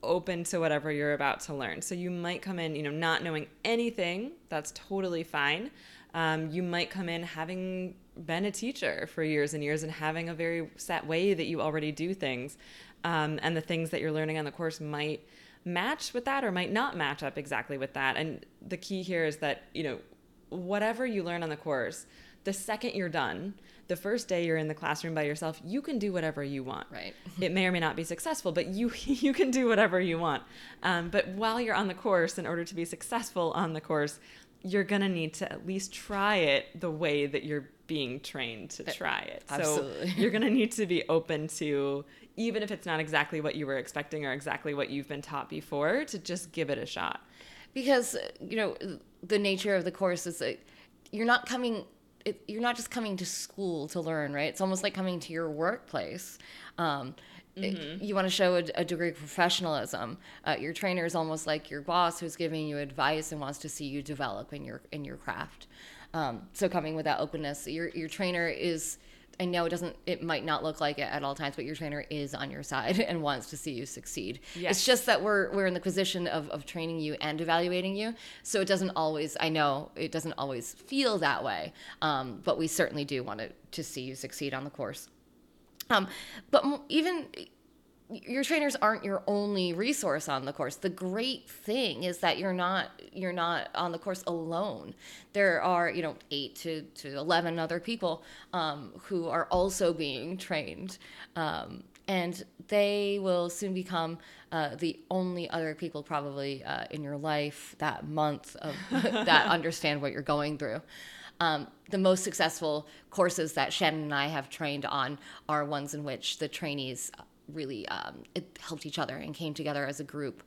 open to whatever you're about to learn. So you might come in, you know, not knowing anything. That's totally fine. Um, you might come in having been a teacher for years and years and having a very set way that you already do things. Um, and the things that you're learning on the course might match with that or might not match up exactly with that. And the key here is that, you know, whatever you learn on the course, the second you're done, the first day you're in the classroom by yourself, you can do whatever you want. Right. <laughs> It may or may not be successful, but you <laughs> you can do whatever you want. Um, but while you're on the course, in order to be successful on the course, you're gonna need to at least try it the way that you're being trained to try it. absolutely. So <laughs> you're gonna need to be open to even if it's not exactly what you were expecting or exactly what you've been taught before, to just give it a shot. because you know the nature of the course is that you're not coming it, you're not just coming to school to learn right? It's almost like coming to your workplace. Um, it- you want to show a, a degree of professionalism. Uh, your trainer is almost like your boss who's giving you advice and wants to see you develop in your in your craft. Um, so coming with that openness your your trainer is I know it doesn't it might not look like it at all times but your trainer is on your side <laughs> and wants to see you succeed. Yes. it's just that we're we're in the position of, of training you and evaluating you. So it doesn't always i know it doesn't always feel that way um, but we certainly do want to, to see you succeed on the course. Um, but even your trainers aren't your only resource on the course. The great thing is that you're not you're not on the course alone. There are you know eight to, to eleven other people um, who are also being trained, um, and they will soon become uh, the only other people probably uh, in your life that month of <laughs> that understand what you're going through. Um, the most successful courses that Shannon and I have trained on are ones in which the trainees really um, it helped each other and came together as a group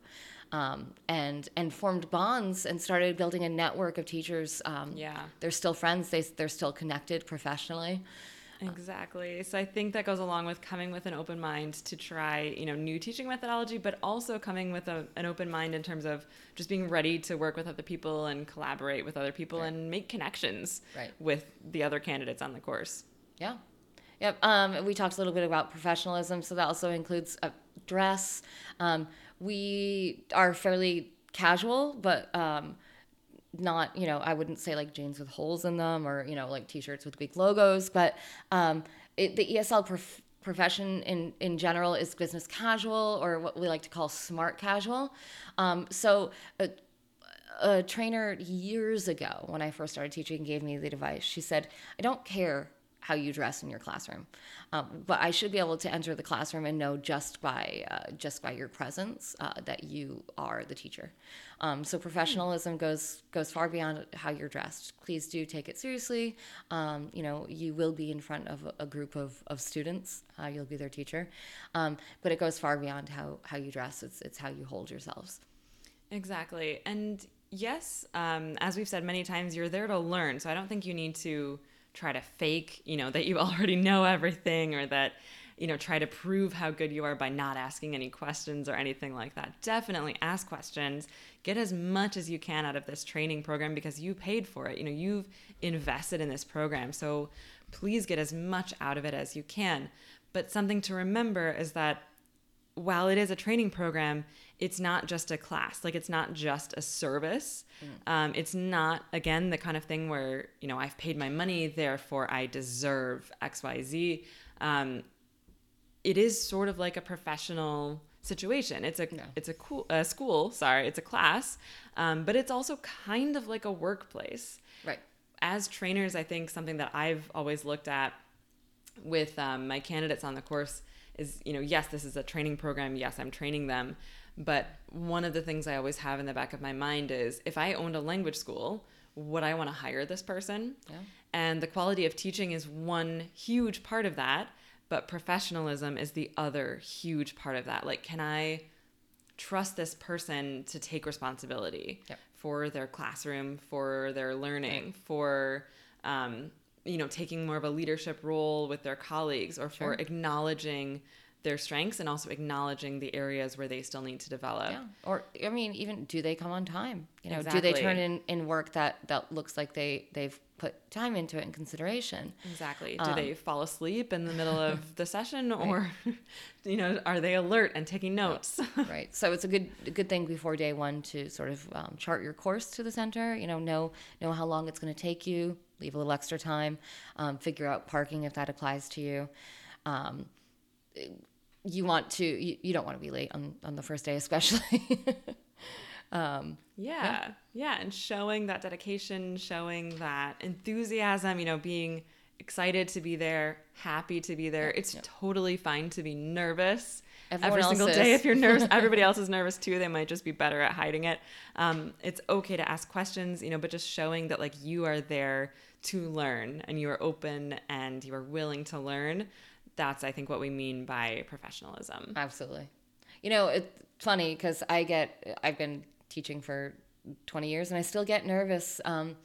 um, and and formed bonds and started building a network of teachers. Um, Yeah. they're still friends. They they're still connected professionally. Exactly. So I think that goes along with coming with an open mind to try, you know, new teaching methodology, but also coming with a, an open mind in terms of just being ready to work with other people and collaborate with other people Right. and make connections Right. with the other candidates on the course. Yeah. Yep. Um, we talked a little bit about professionalism, so that also includes uh, dress. Um, we are fairly casual, but um, not, you know, I wouldn't say like jeans with holes in them or, you know, like t shirts with big logos, but um, it, the ESL prof- profession in, in general is business casual or what we like to call smart casual. Um, so, a trainer years ago when I first started teaching gave me the advice. She said, I don't care how you dress in your classroom. Um, but I should be able to enter the classroom and know just by uh, just by your presence uh, that you are the teacher. Um, so professionalism goes goes far beyond how you're dressed. Please do take it seriously. Um, you know, you will be in front of a, group of, of students. Uh, you'll be their teacher, um, but it goes far beyond how how you dress. It's it's how you hold yourselves. Exactly, and yes, um, as we've said many times, you're there to learn. So I don't think you need to try to fake, you know, <laughs> that you already know everything or that, you know, try to prove how good you are by not asking any questions or anything like that. Definitely ask questions. Get as much as you can out of this training program because you paid for it. You know, you've invested in this program. So please get as much out of it as you can. But something to remember is that while it is a training program, it's not just a class. Like it's not just a service. Mm. Um, it's not again the kind of thing where you know I've paid my money, therefore I deserve X, Y, Z. Um, it is sort of like a professional situation. It's a no. it's a cool a school. Sorry, it's a class, um, but it's also kind of like a workplace. Right. As trainers, I think something that I've always looked at with um, my candidates on the course is you know yes this is a training program yes i'm training them but one of the things I always have in the back of my mind is if I owned a language school, would I want to hire this person? Yeah. And the quality of teaching is one huge part of that, but professionalism is the other huge part of that. Like, can I trust this person to take responsibility yep. for their classroom, for their learning, right. for um, you know taking more of a leadership role with their colleagues, or sure. for acknowledging their strengths and also acknowledging the areas where they still need to develop. Yeah. Or I mean, even do they come on time? You know, exactly. do they turn in, in work that that looks like they they've put time into it in consideration? Exactly. Do um, they fall asleep in the middle of <laughs> the session or <laughs> you know, are they alert and taking notes? <laughs> right. So it's a good a good thing before day 1 to sort of um, chart your course to the center, you know, know know how long it's going to take you, leave a little extra time, um, figure out parking if that applies to you. Um, you want to you, you don't want to be late on on the first day especially <laughs> um, yeah, yeah, yeah and showing that dedication showing that enthusiasm you know being excited to be there happy to be there yeah, it's yeah. totally fine to be nervous Everyone every single is. day if you're nervous <laughs> everybody else is nervous too they might just be better at hiding it um, it's okay to ask questions you know but just showing that like you are there to learn and you are open and you are willing to learn that's I think what we mean by professionalism. Absolutely. You know, it's funny because I get I've been teaching for 20 years and I still get nervous um,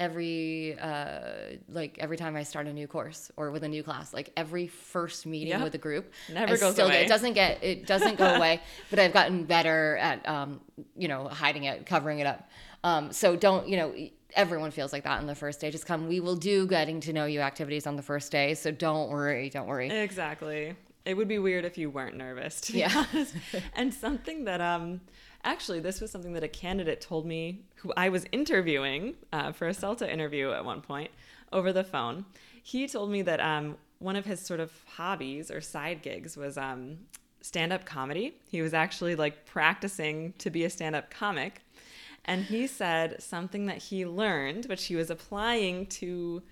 every uh, like every time I start a new course or with a new class. Like every first meeting yep. with a group, never I goes away. Get, it doesn't get it doesn't go away. <laughs> But I've gotten better at um, you know hiding it, covering it up. Um, so don't you know everyone feels like that on the first day. Just come. We will do getting to know you activities on the first day. So don't worry. Don't worry. Exactly. It would be weird if you weren't nervous. Yeah. and something that um actually this was something that a candidate told me who I was interviewing uh, for a CELTA interview at one point over the phone. He told me that um one of his sort of hobbies or side gigs was um stand up comedy. He was actually like practicing to be a stand up comic and he said something that he learned, which he was applying to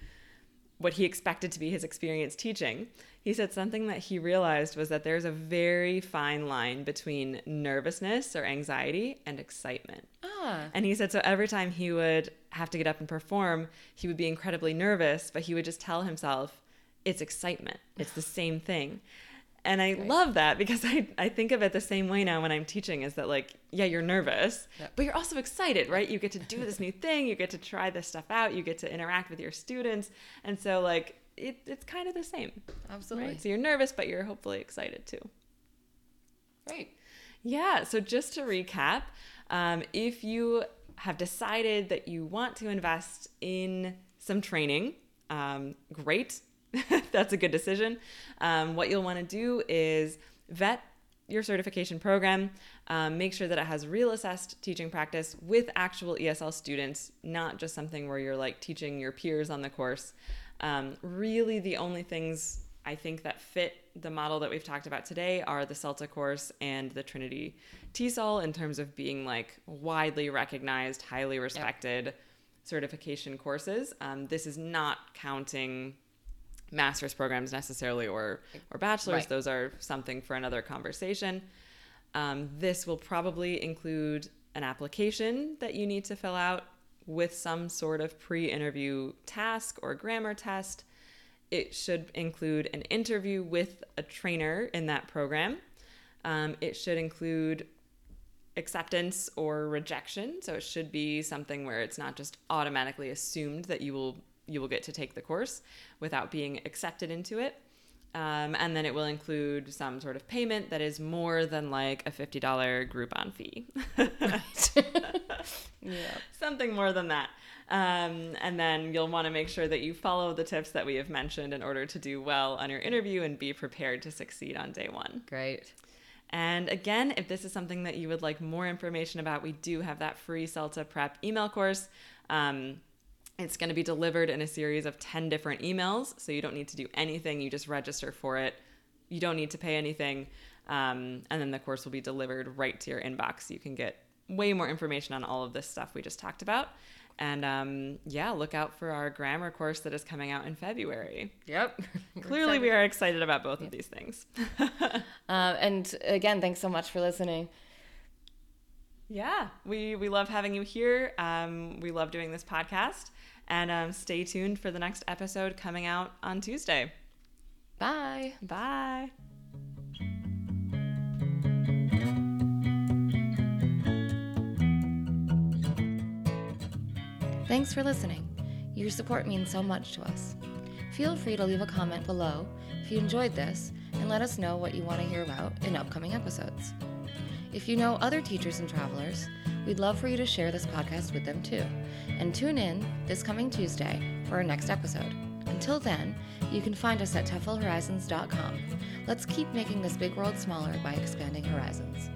what he expected to be his experience teaching. He said something that he realized was that there's a very fine line between nervousness or anxiety and excitement. Ah. And he said so every time he would have to get up and perform, he would be incredibly nervous, but he would just tell himself, it's excitement. It's the same thing. And I right. love that because <laughs> I, I think of it the same way now when I'm teaching is that like, yeah, you're nervous, yep. but you're also excited, right? You get to do this new thing, you get to try this stuff out, you get to interact with your students. And so like it, it's kind of the same. Absolutely. Right? So you're nervous, but you're hopefully excited too. Right. Yeah. So just to recap, um, if you have decided that you want to invest in some training, um, great <laughs> that's a good decision. Um, what you'll want to do is vet your certification program, um, make sure that it has real assessed teaching practice with actual ESL students, not just something where you're like teaching your peers on the course. Um, really, the only things I think that fit the model that we've talked about today are the CELTA course and the Trinity TESOL in terms of being like widely recognized, highly respected yep. certification courses. Um, this is not counting master's programs necessarily or or bachelor's. Right. Those are something for another conversation. Um, this will probably include an application that you need to fill out with some sort of pre-interview task or grammar test. It should include an interview with a trainer in that program. Um, it should include acceptance or rejection. So it should be something where it's not just automatically assumed that you will you will get to take the course without being accepted into it. Um, and then it will include some sort of payment that is more than like a fifty dollar Groupon fee. <laughs> Yeah. Something more than that. Um, and then you'll want to make sure that you follow the tips that we have mentioned in order to do well on your interview and be prepared to succeed on day one. Great. And again, if this is something that you would like more information about, we do have that free CELTA prep email course. Um, it's going to be delivered in a series of 10 different emails. So you don't need to do anything. You just register for it. You don't need to pay anything. Um, and then the course will be delivered right to your inbox. You can get way more information on all of this stuff we just talked about. And um, yeah, look out for our grammar course that is coming out in February. Yep. <laughs> Clearly, we are excited about both of these things. <laughs> Uh, and again, thanks so much for listening. Yeah, we we love having you here. Um, we love doing this podcast, and um, stay tuned for the next episode coming out on Tuesday. Bye. Bye. Thanks for listening. Your support means so much to us. Feel free to leave a comment below if you enjoyed this and let us know what you want to hear about in upcoming episodes. If you know other teachers and travelers, we'd love for you to share this podcast with them too. And tune in this coming Tuesday for our next episode. Until then, you can find us at TEFLHorizons.com. Let's keep making this big world smaller by expanding horizons.